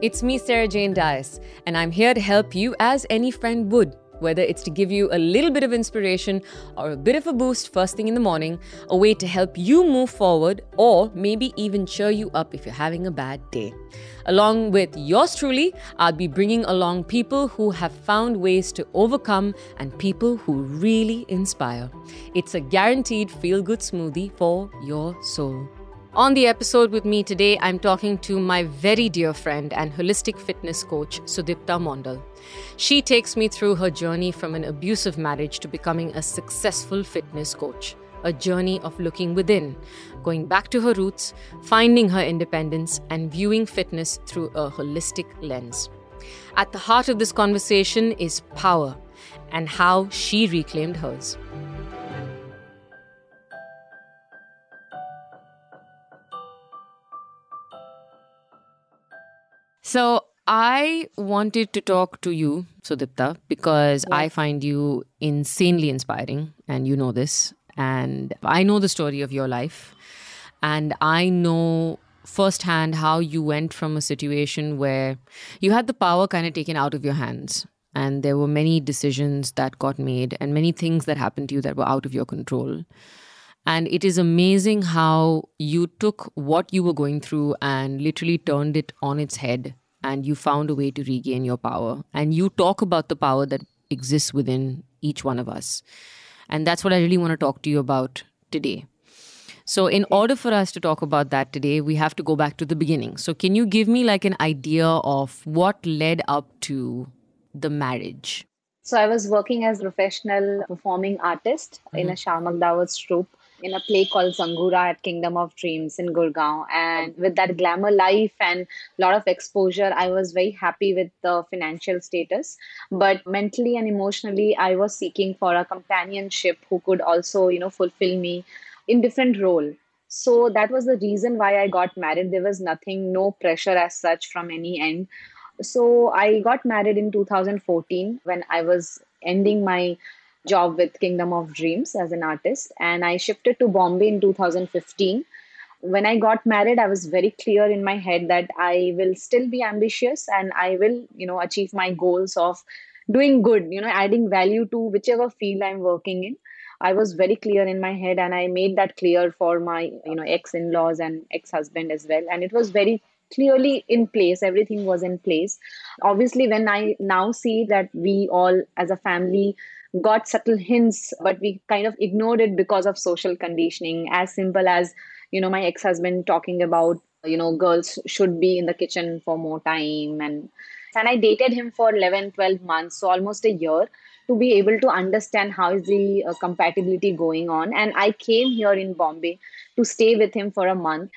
It's me, Sarah Jane Dias, and I'm here to help you as any friend would whether it's to give you a little bit of inspiration or a bit of a boost first thing in the morning, a way to help you move forward, or maybe even cheer you up if you're having a bad day. Along with yours truly, I'll be bringing along people who have found ways to overcome and people who really inspire. It's a guaranteed feel good smoothie for your soul. On the episode with me today, I'm talking to my very dear friend and holistic fitness coach, Sudipta Mondal. She takes me through her journey from an abusive marriage to becoming a successful fitness coach. A journey of looking within, going back to her roots, finding her independence, and viewing fitness through a holistic lens. At the heart of this conversation is power and how she reclaimed hers. So I wanted to talk to you, Sudipta, because yes. I find you insanely inspiring, and you know this. And I know the story of your life, and I know firsthand how you went from a situation where you had the power kind of taken out of your hands. And there were many decisions that got made, and many things that happened to you that were out of your control. And it is amazing how you took what you were going through and literally turned it on its head and you found a way to regain your power. And you talk about the power that exists within each one of us. And that's what I really want to talk to you about today. So, in order for us to talk about that today, we have to go back to the beginning. So, can you give me like an idea of what led up to the marriage? So, I was working as a professional performing artist mm-hmm. in a Shiamak Davar troupe in a play called Zangoora at Kingdom of Dreams in Gurgaon. And with that glamour life and a lot of exposure, I was very happy with the financial status. But mentally and emotionally, I was seeking for a companionship who could also, you know, fulfill me in different role. So that was the reason why I got married. There was nothing, no pressure as such from any end. So I got married in 2014 when I was ending my job with Kingdom of Dreams as an artist. And I shifted to Bombay in 2015. When I got married, I was very clear in my head that I will still be ambitious and I will, you know, achieve my goals of doing good, you know, adding value to whichever field I'm working in. I was very clear in my head and I made that clear for my, you know, ex-in-laws and ex-husband as well. And it was very clearly in place everything was in place obviously when i now see that we all as a family got subtle hints, but we kind of ignored it because of social conditioning. As simple as, you know, my ex husband talking about, you know, girls should be in the kitchen for more time. And, and I dated him for 11, 12 months, so almost a year to be able to understand how is the uh, compatibility going on and i came here in bombay to stay with him for a month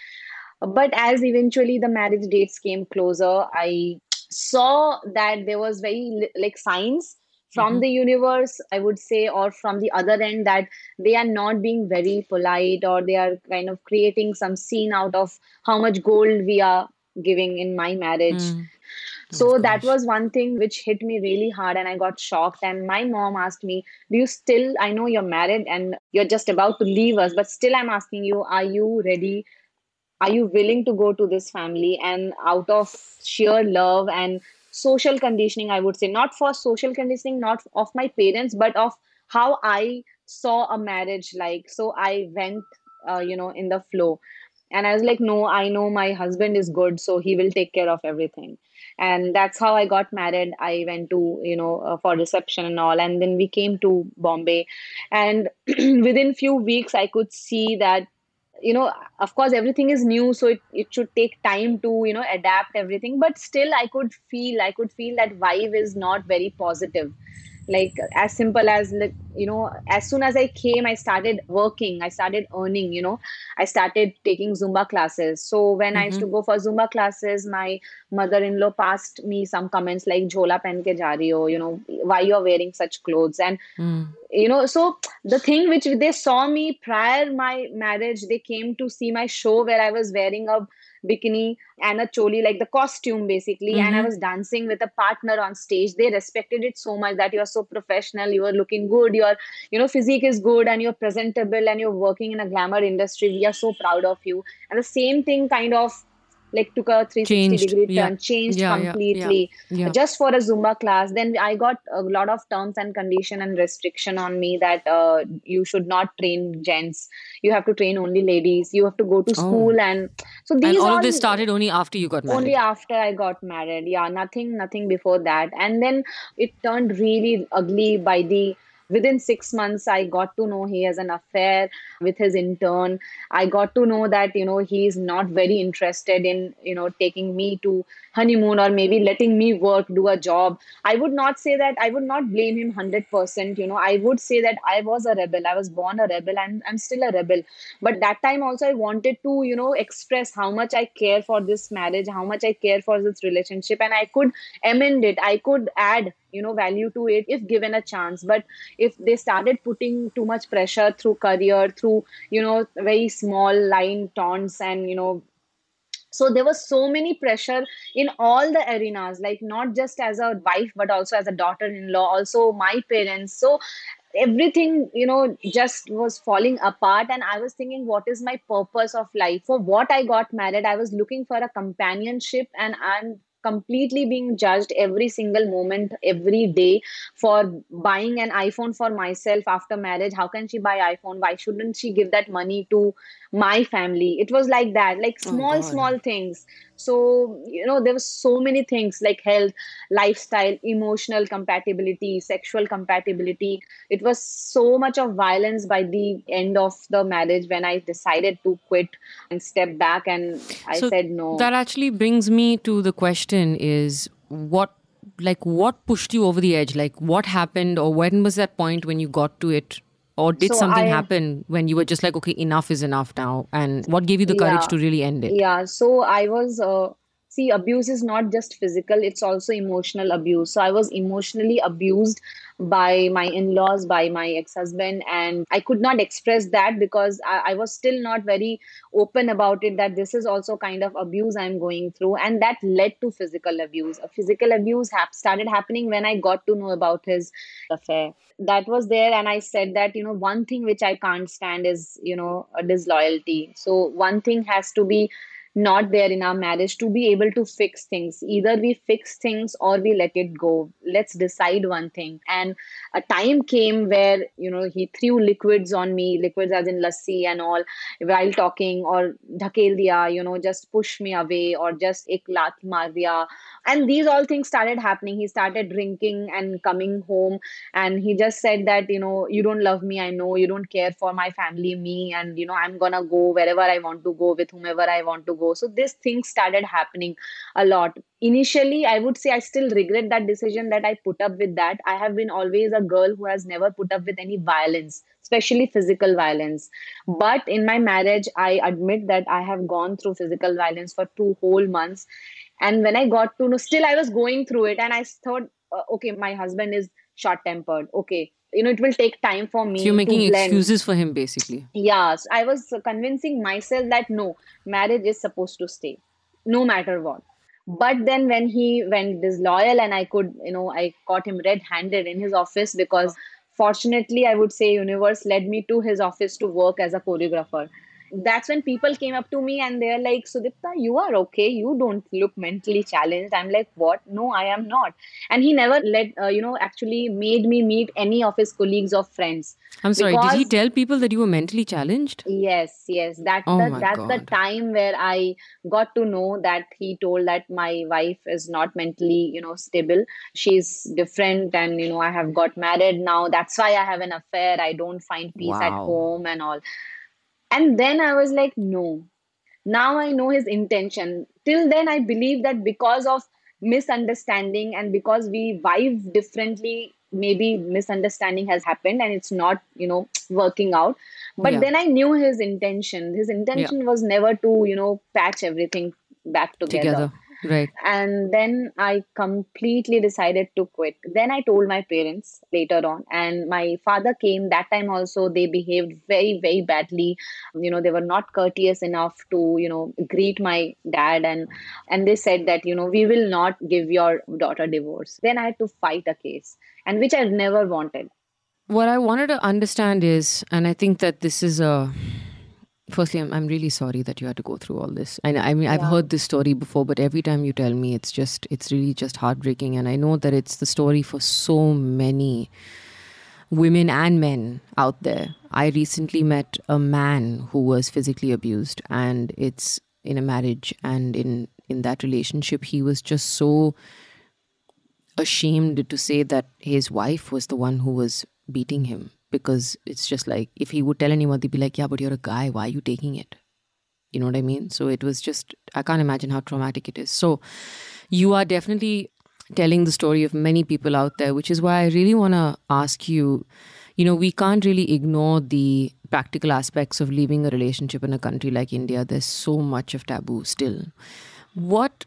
but as eventually the marriage dates came closer i saw that there was very like signs from mm-hmm. the universe i would say or from the other end that they are not being very polite or they are kind of creating some scene out of how much gold we are giving in my marriage. Mm. so that was one thing which hit me really hard and i got shocked. And my mom asked me do you still i know you're married and you're just about to leave us but still i'm asking you are you ready? Are you willing to go to this family? And out of sheer love and social conditioning i would say. Not for social conditioning not of my parents but of how i saw a marriage like so i went uh, you know in the flow. And i was like no i know my husband is good so he will take care of everything. And that's how i got married. I went to you know uh, for reception and all and then we came to bombay. And within few weeks i could see that you know of course everything is new so it, it should take time to you know adapt everything but still i could feel i could feel that vibe is not very positive like as simple as you know as soon as i came i started working i started earning you know i started taking zumba classes so when mm-hmm. i used to mm-hmm. go for zumba classes my mother-in-law passed me some comments like jhola pen ke ja ho you know why you're wearing such clothes and mm. you know so the thing which they saw me prior my marriage they came to see my show where i was wearing a bikini and a choli, like the costume basically. Mm-hmm. And I mm-hmm. was dancing with a partner on stage. They respected it so much that you're so professional, you are looking good, your you know physique is good, and you're presentable, and you're working in a glamour industry. We are so proud of you. And the same thing kind of like took a 360 Changed, degree turn, changed Yeah, yeah, yeah, completely yeah. just for a Zumba class. Then I got a lot of terms and condition and restriction on me that uh, you should not train gents. You have to train only ladies. You have to go to school and so these Oh. and all of this started only after you got married. only after I got married. Yeah, nothing, nothing before that. And then it turned really ugly by the within six months. I got to know he has an affair with his intern. I got to know that you know he's not very interested in you know taking me to honeymoon or maybe letting me work, do a job. I would not say that. I would not blame him hundred percent. You know, I would say that I was a rebel. I was born a rebel, and I'm still a rebel. But that time also, I wanted to you know express how much I care for this marriage, how much I care for this relationship, and I could amend it. I could add you know value to it if given a chance but if they started putting too much pressure through career through you know very small line taunts and you know so there was so many pressure in all the arenas like not just as a wife but also as a daughter-in-law also my parents. So everything you know just was falling apart. And i was thinking what is my purpose of life? For what i got married i was looking for a companionship and i'm completely being judged every single moment every day for buying an iphone for myself after marriage. How can she buy iphone? Why shouldn't she give that money to my family? It was like that like Oh, small God. small things so you know there were so many things like health lifestyle emotional compatibility sexual compatibility it was so much of violence by the end of the marriage when i decided to quit and step back and i So said no That actually brings me to the question is what like what pushed you over the edge? Like what happened or when was that point when you got to it? Or did So something I- happen when you were just like, okay, enough is enough now? And what gave you the courage Yeah. to really end it? yeah so i was uh, see abuse is not just physical it's also emotional abuse so i was emotionally abused by my in-laws by my ex-husband and i could not express that because I, I was still not very open about it that this is also kind of abuse i'm going through and that led to physical abuse. A physical abuse hap- started happening when i got to know about his affair. That was there and i said that you know one thing which i can't stand is you know a disloyalty. So one thing has to be not there in our marriage to be able to fix things. Either we fix things or we let it go. Let's decide one thing. And a time came where you know he threw liquids on me liquids as in lassi and all while talking or dhakel diya you know just push me away or just ek lat maar diya. And these all things started happening. He started drinking and coming home and he just said that you know you don't love me i know. You don't care for my family me and you know i'm gonna go wherever i want to go with whomever i want to go so this thing started happening a lot. Initially i would say i still regret that decision that i put up with that. I have been always a girl who has never put up with any violence especially physical violence. But in my marriage i admit that i have gone through physical violence for two whole months. And when i got to know still i was going through it and i thought uh, okay my husband is short tempered okay you know it will take time for me So you're making excuses for him basically. yes i was convincing myself that no marriage is supposed to stay no matter what. But then when he went disloyal and i could you know i caught him red handed in his office because oh. fortunately i would say universe led me to his office to work as a choreographer that's when people came up to me and they're like sudipta you are okay you don't look mentally challenged i'm like what no i am not and he never let uh, you know actually made me meet any of his colleagues or friends I'm sorry, did he tell people that you were mentally challenged? Yes, yes. That, Oh my that's the time where I got to know that he told that my wife is not mentally, you know, stable. She's different, and you know, I have got married now. That's why I have an affair. I don't find peace at home and all. And then I was like, no. Now I know his intention. Till then, I believe that because of misunderstanding and because we vibe differently, maybe misunderstanding has happened and it's not, you know, working out. But Yeah. then I knew his intention. His intention was never to, you know, patch everything back Together. Right. and then i completely decided to quit. Then i told my parents later on and my father came that time also. They behaved very very badly. You know they were not courteous enough to you know greet my dad. And and they said that you know we will not give your daughter divorce. Then i had to fight a case and which i never wanted. What I wanted to understand is, and I think that this is a firstly, I'm, I'm really sorry that you had to go through all this. I, I mean, I've heard this story before, but every time you tell me, it's just, it's really just heartbreaking. And I know that it's the story for so many women and men out there. I recently met a man who was physically abused, and it's in a marriage, and in in that relationship, he was just so ashamed to say that his wife was the one who was beating him because it's just like if he would tell anyone, they'd be like, "Yeah, but you're a guy. Why are you taking it?" You know what I mean? So it was just I can't imagine how traumatic it is. So you are definitely telling the story of many people out there, which is why I really want to ask you you know, we can't really ignore the practical aspects of leaving a relationship in a country like India. There's so much of taboo still. What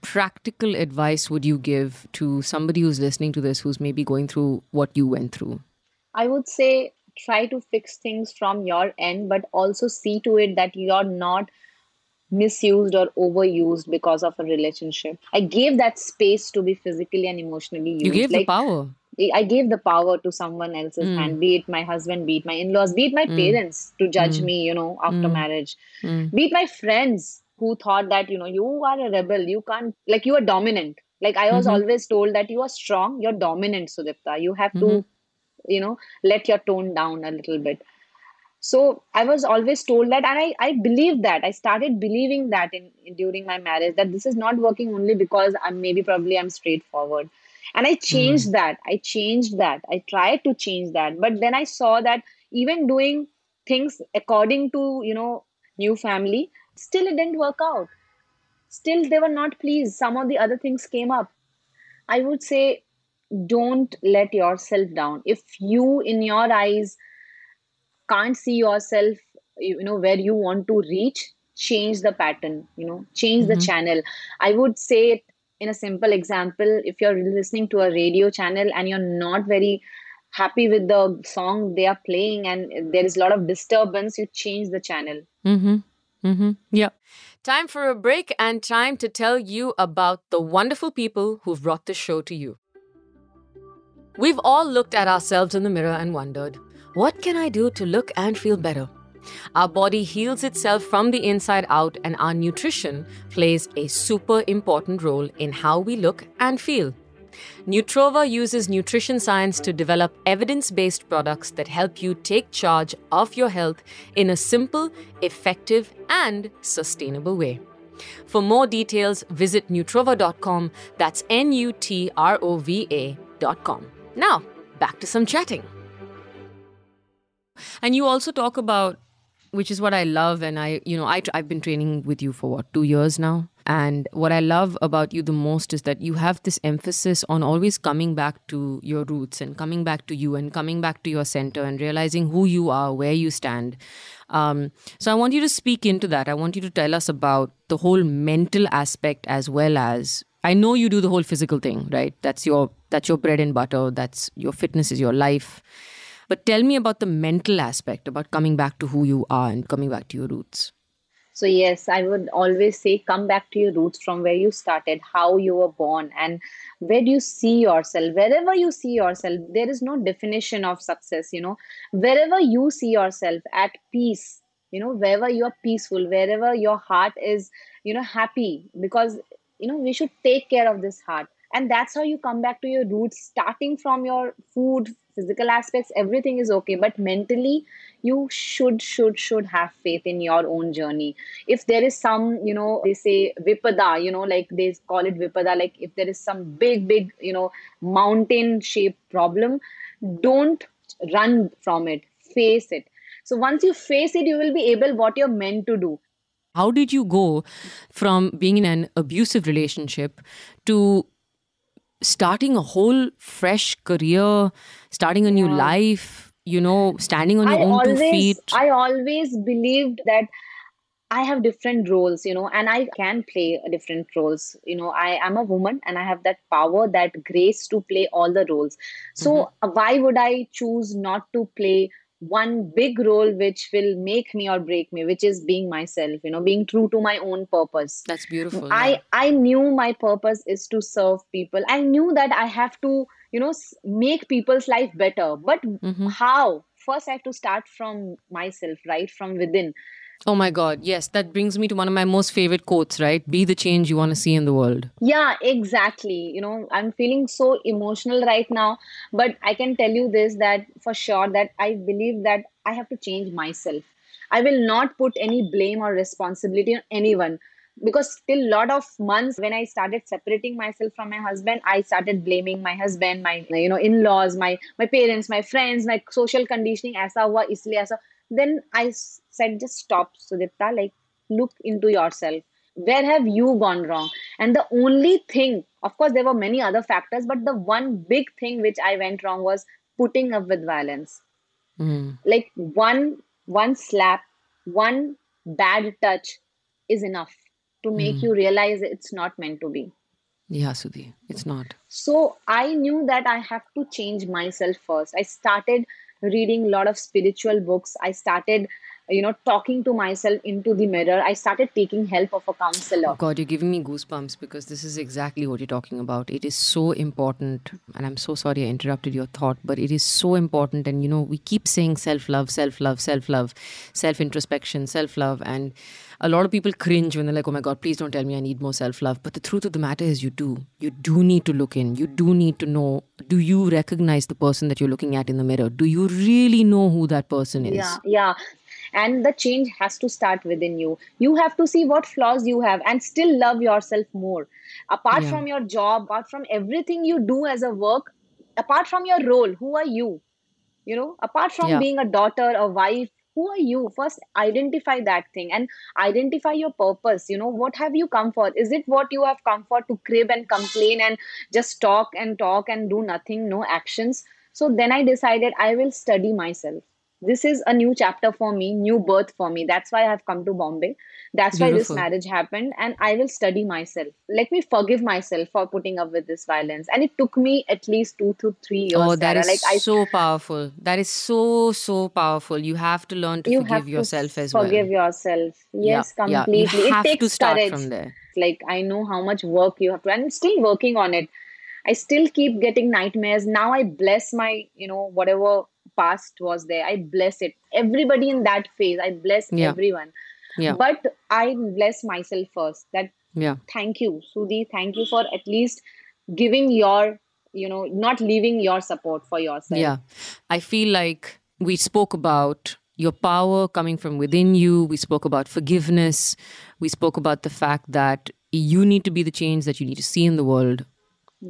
practical advice would you give to somebody who's listening to this who's maybe going through what you went through? I would say try to fix things from your end, but also see to it that you're not misused or overused because of a relationship. I gave that space to be physically and emotionally used. You gave like, the power. I gave the power to someone else's Mm. hand, be it my husband, be it my in laws, be it my Mm. parents to judge Mm. me, you know, after Mm. marriage, Mm. be it my friends who thought that, you know, you are a rebel, you can't, like, you are dominant. Like, I was Mhm. always told that you are strong, you're dominant, Sudipta. You have to, Mhm. You know, let your tone down a little bit. So I was always told that, and I, I believed that. I started believing that in, in during my marriage that this is not working only because I'm maybe probably I'm straightforward. And I hmm. changed that. I changed that. I tried to change that. But then I saw that even doing things according to, you know, new family, still it didn't work out. Still they were not pleased. Some of the other things came up. I would say don't let yourself down. If you in your eyes can't see yourself you know where you want to reach change the pattern you know change the Mhm. channel i would say it in a simple example if you're listening to a radio channel and you're not very happy with the song they are playing and there is a lot of disturbance you change the channel Mm-hmm. Mm-hmm. Yeah. Time for a break and time to tell you about the wonderful people who've brought this show to you. We've all looked at ourselves in the mirror and wondered, what can I do to look and feel better? Our body heals itself from the inside out, and our nutrition plays a super important role in how we look and feel. Nutrova uses nutrition science to develop evidence based products that help you take charge of your health in a simple, effective, and sustainable way. For more details, visit Nutrova.com. That's N U T R O V A.com. Now, back to some chatting. And you also talk about, which is what I love, and I, you know, I, I've been training with you for what, two years now? And what I love about you the most is that you have this emphasis on always coming back to your roots and coming back to you and coming back to your center and realizing who you are, where you stand. Um, so I want you to speak into that. I want you to tell us about the whole mental aspect as well as I know you do the whole physical thing, right? That's your that's your bread and butter. That's your fitness is your life. But tell me about the mental aspect, about coming back to who you are and coming back to your roots. So, yes, I would always say come back to your roots from where you started, how you were born, and where do you see yourself. Wherever you see yourself, there is no definition of success, you know. Wherever you see yourself at peace, you know, wherever you're peaceful, wherever your heart is, you know, happy, because, you know, we should take care of this heart. And that's how you come back to your roots, starting from your food, physical aspects, everything is okay. But mentally, you should should should have faith in your own journey if there is some you know they say vipada you know like they call it vipada like if there is some big big you know mountain shaped problem don't run from it face it so once you face it you will be able what you're meant to do How did you go from being in an abusive relationship to starting a whole fresh career, starting a new Yeah. life, you know, standing on your I own two feet? I always believed that I have different roles, you know, and I can play different roles. You know, I am a woman and I have that power, that grace to play all the roles. So mm-hmm. why would I choose not to play one big role which will make me or break me, which is being myself, you know, being true to my own purpose. That's beautiful. I yeah. I knew my purpose is to serve people. I knew that I have to, you know, make people's life better. But Mhm. how? First, I have to start from myself, right from within. Oh my God. Yes, that brings me to one of my most favorite quotes, right? Be the change you want to see in the world. Yeah, exactly. You know, I'm feeling so emotional right now, but I can tell you this that for sure that I believe that I have to change myself. I will not put any blame or responsibility on anyone because till lot of months when i started separating myself from my husband i started blaming my husband my you know in-laws my my parents my friends my social conditioning aisa hua isliye aisa then i said just stop sudipta. Like look into yourself. Where have you gone wrong? And the only thing of course there were many other factors but the one big thing which i went wrong was putting up with violence. Mm. like one one slap one bad touch is enough to make you realize it's not meant to be. Yeah, Sudhi, it's not. so i knew that i have to change myself first. I started reading a lot of spiritual books. I started you know talking to myself into the mirror i started taking help of a counselor Oh God, you're giving me goosebumps because this is exactly what you're talking about. It is so important. And I'm so sorry I interrupted your thought, but it is so important. And you know, we keep saying self love, self love, self love, self introspection, self love. And a lot of people cringe when they're like, oh my God, please don't tell me I need more self love. But the truth of the matter is, you do. You do need to look in. You do need to know do you recognize the person that you're looking at in the mirror? Do you really know who that person is? yeah yeah and the change has to start within you. You have to see what flaws you have and still love yourself more. Apart Yeah. from your job apart from everything you do as a work apart from your role who are you? You know apart from Yeah. being a daughter a wife who are you? First identify that thing and identify your purpose. You know what have you come for? Is it what you have come for to crib and complain and just talk and talk and do nothing no actions? So then i decided i will study myself this is a new chapter for me new birth for me. That's why i have come to bombay. That's why this marriage happened. And i will study myself. Let me forgive myself for putting up with this violence. And it took me at least two to three years Oh, that is like i so powerful. That is so, so powerful. You have to learn to you forgive yourself to as well. forgive yourself. Yes yeah. completely. You have it takes to start courage. from there. like i know how much work you have to and I'm still working on it. I still keep getting nightmares. Now i bless my you know whatever past was there i bless it everybody in that phase i bless Yeah. everyone Yeah. but i bless myself first that Yeah. thank you sudhi thank you for at least giving your you know not leaving your support for yourself Yeah. I feel like we spoke about your power coming from within you. We spoke about forgiveness. We spoke about the fact that you need to be the change that you need to see in the world.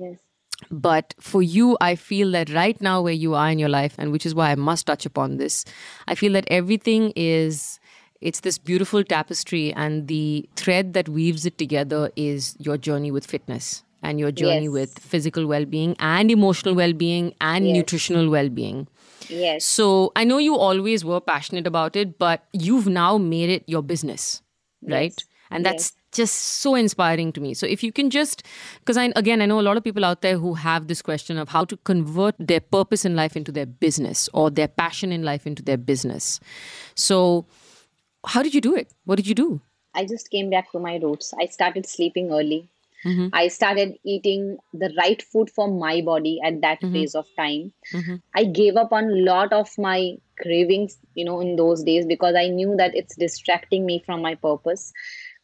yes But for you, I feel that right now, where you are in your life, and which is why I must touch upon this, I feel that everything is. It's this beautiful tapestry, and the thread that weaves it together is your journey with fitness and your journey Yes. with physical well being and emotional well being and Yes. nutritional well being. yes So I know you always were passionate about it, but you've now made it your business, right? Yes. And that's just so inspiring to me. So if you can just, because I again I know a lot of people out there who have this question of how to convert their purpose in life into their business or their passion in life into their business. So how did you do it? What did you do? I just came back to my roots. I started sleeping early. Mhm. I started eating the right food for my body at that phase of time. Mhm. I gave up on a lot of my cravings, you know, in those days because I knew that it's distracting me from my purpose.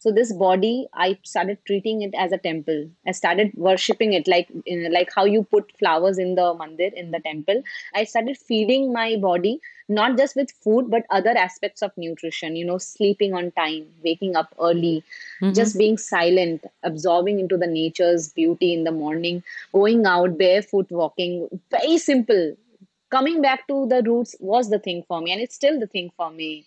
So this body, I started treating it as a temple. I started worshipping it like in, like how you put flowers in the mandir in the temple. I started feeding my body not just with food but other aspects of nutrition. You know, sleeping on time, waking up early, mm-hmm. just being silent, absorbing into the nature's beauty in the morning, going out barefoot walking. Very simple. Coming back to the roots was the thing for me, and it's still the thing for me.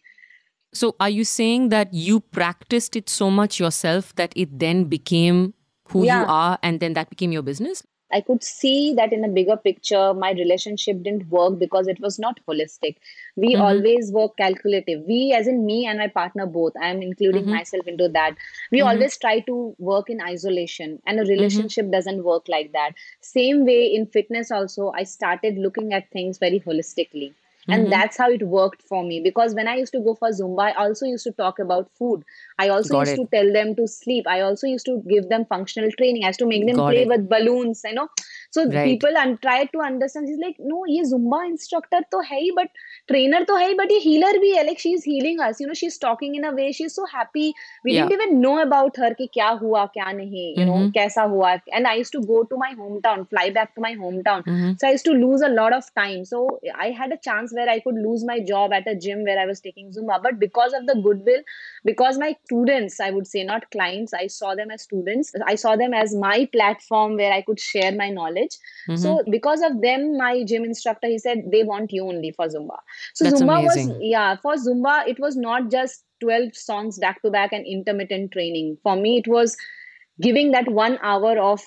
So are you saying that you practiced it so much yourself that it then became who Yeah. you are and then that became your business? I could see that in a bigger picture, my relationship didn't work because it was not holistic. We mm-hmm. always were calculative. We, as in me and my partner, both, I am including mm-hmm. myself into that. We mm-hmm. always try to work in isolation, and a relationship doesn't work like that. Same way in fitness, also, I started looking at things very holistically. And that's how it worked for me because when i used to go for zumba i also used to talk about food i also Got used it. to tell them to sleep i also used to give them functional training i used to make them Got play it. with balloons you know so Right. people and try to understand he's like no ye zumba instructor to hai hi, but trainer to hai hi, but ye healer bhi hai like she's healing us you know she's talking in a way she's so happy we Yeah. didn't even know about her ki kya hua kya nahi you know Mhm. kaisa hua and i used to go to my hometown fly back to my hometown Mhm. so I used to lose a lot of time. So I had a chance where I could lose my job at a gym where I was taking Zumba. But because of the goodwill, because my students, I would say, not clients, I saw them as students. I saw them as my platform where I could share my knowledge. Mhm. So because of them, my gym instructor, he said, they want you only for Zumba. So That's Zumba amazing. was, yeah, for Zumba, it was not just 12 songs back to back and intermittent training. For me, it was giving that one hour of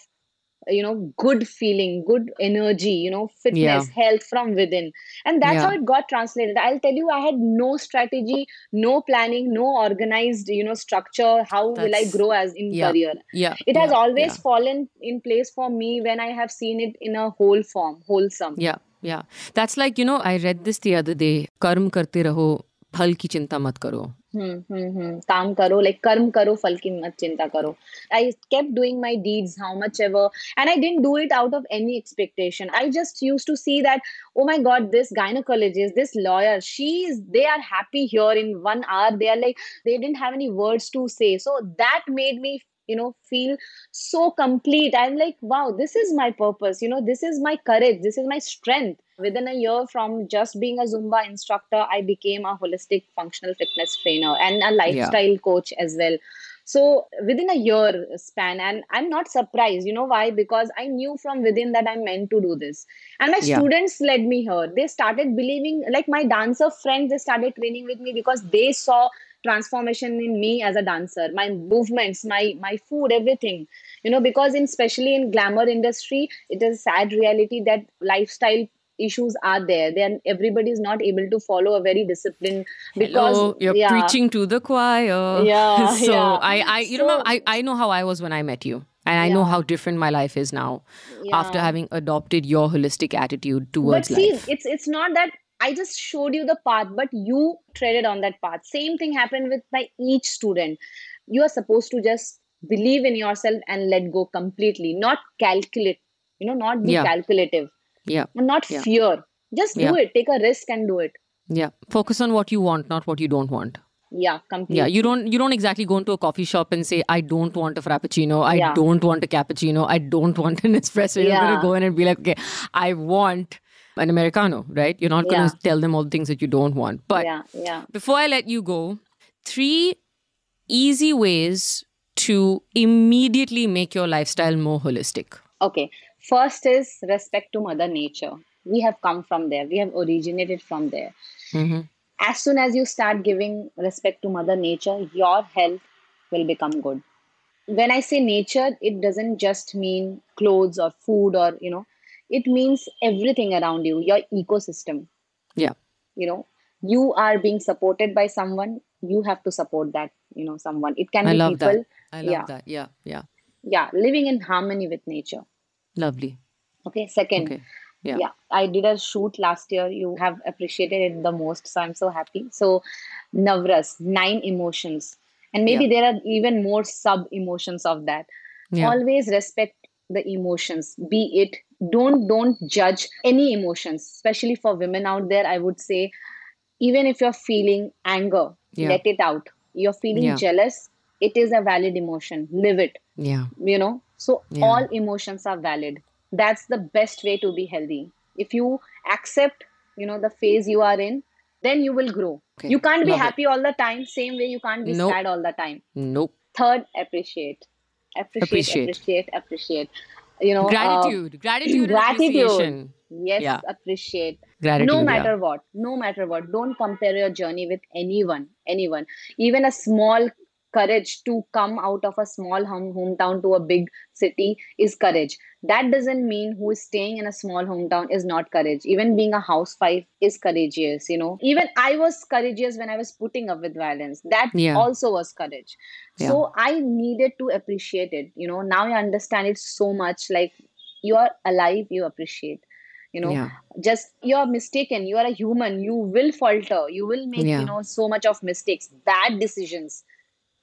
you know good feeling good energy you know fitness yeah. health from within. And that's yeah. how it got translated. I'll tell you i had no strategy no planning no organized you know structure how that's, will i grow as in yeah, career. Yeah. It has always fallen in place for me when i have seen it in a whole form wholesome. Yeah. Yeah. That's like you know i read this the other day karm karte raho phal ki chinta mat karo. Hmm, hmm, hmm. Kaam karo, like karm karo, fal ki mat chinta. I kept doing my deeds, how much ever, and I didn't do it out of any expectation. I just used to see that, oh my god, this gynecologist, this lawyer, she's they are happy here in one hour. They are like they didn't have any words to say, so that made me you know feel so complete. I'm like wow this is my purpose. You know this is my courage. This is my strength. Within a year from just being a zumba instructor i became a holistic functional fitness trainer and a lifestyle coach as well. So within a year span and i'm not surprised. You know why? Because i knew from within that i'm meant to do this. And my Yeah. students led me here. They started believing like my dancer friends they started training with me because they saw transformation in me as a dancer my movements my my food everything you know because in especially in glamour industry it is a sad reality that lifestyle issues are there then everybody is not able to follow a very disciplined because Hello, you're yeah, preaching to the choir. Yeah, so yeah. I, I, you So- remember, I, I know how I was when I met you, and I know how different my life is now after having adopted your holistic attitude towards but see life. it's it's not that i just showed you the path but you treaded on that path. Same thing happened with my each student. You are supposed to just believe in yourself and let go completely. Not calculate you know not be Yeah. calculative. Yeah, not Yeah. fear. Just do it. Take a risk and do it. Yeah. Focus on what you want, not what you don't want. yeah completely Yeah, you don't you don't exactly go into a coffee shop and say, I don't want a frappuccino, I Yeah. don't want a cappuccino, I don't want an espresso. You're gonna go in and be like, okay, I want an Americano, right? You're not gonna Yeah. tell them all the things that you don't want. But yeah yeah before I let you go, three easy ways to immediately make your lifestyle more holistic. Okay. First is respect to Mother Nature. We have come from there. We have originated from there. hmm As soon as you start giving respect to Mother Nature, your health will become good. When I say nature, it doesn't just mean clothes or food or, you know, it means everything around you, your ecosystem. Yeah. You know, you are being supported by someone, you have to support that, you know, someone. It can I be love people. that. I love Yeah. that. Yeah, yeah. Yeah, living in harmony with nature. Lovely. Okay. Second, Okay. Yeah. yeah i did a shoot last year you have appreciated it the most so i'm so happy so navras nine emotions and maybe there are even more sub emotions of that Yeah. always respect the emotions be it don't don't judge any emotions especially for women out there i would say even if you're feeling anger Yeah. let it out you're feeling Yeah. jealous it is a valid emotion live it Yeah. you know so Yeah. all emotions are valid that's the best way to be healthy if you accept you know the phase you are in then you will grow Okay. you can't be Love it. happy all the time same way you can't be Nope. sad all the time Nope. third appreciate appreciate Appreciate. appreciate appreciate, you know uh, Gratitude. Gratitude. and gratitude. appreciation. yes Yeah. appreciate Gratitude. no yeah. matter what no matter what don't compare your journey with anyone anyone even a small courage to come out of a small home, hometown to a big city is courage. That doesn't mean who is staying in a small hometown is not courage. Even being a housewife is courageous you know. Even i was courageous when i was putting up with violence. That Yeah. also was courage. So i needed to appreciate it you know. Now i understand it so much like you are alive you appreciate you know. Yeah. just you're mistaken. You are a human. You will falter. You will make Yeah. you know so much of mistakes. Bad decisions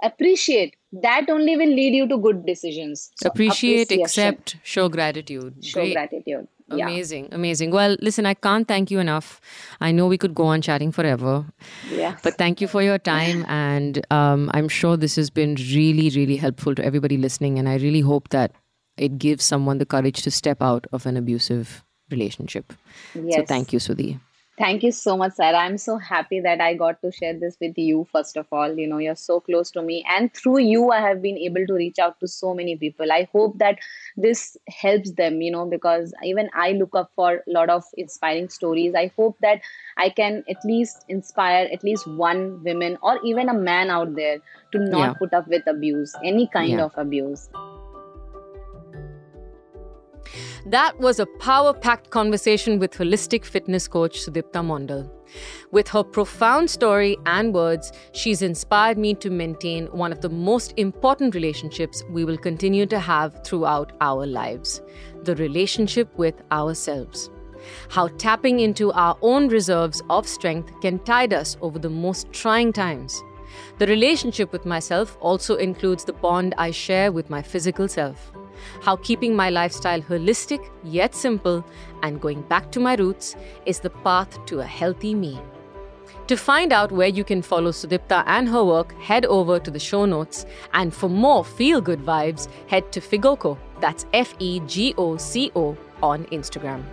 appreciate that only will lead you to good decisions So Appreciate, accept, show gratitude. show Great. gratitude yeah Amazing, amazing. Well, listen, I can't thank you enough. I know we could go on chatting forever, yeah but thank you for your time. And um, I'm sure this has been really, really helpful to everybody listening. And I really hope that it gives someone the courage to step out of an abusive relationship. So thank you, Sudhi. Thank you so much, Sarah. I'm so happy that I got to share this with you, first of all. You know, you're so close to me. And through you, I have been able to reach out to so many people. I hope that this helps them, you know, because even I look up for a lot of inspiring stories. I hope that I can at least inspire at least one woman or even a man out there to not Yeah. put up with abuse, any kind Yeah. of abuse. That was a power packed conversation with holistic fitness coach Sudipta Mondal. With her profound story and words, she's inspired me to maintain one of the most important relationships we will continue to have throughout our lives the relationship with ourselves. How tapping into our own reserves of strength can tide us over the most trying times. The relationship with myself also includes the bond I share with my physical self. How keeping my lifestyle holistic yet simple and going back to my roots is the path to a healthy me. To find out where you can follow Sudipta and her work, head over to the show notes. And for more feel good vibes, head to Fegoco, that's F E G O C O, on Instagram.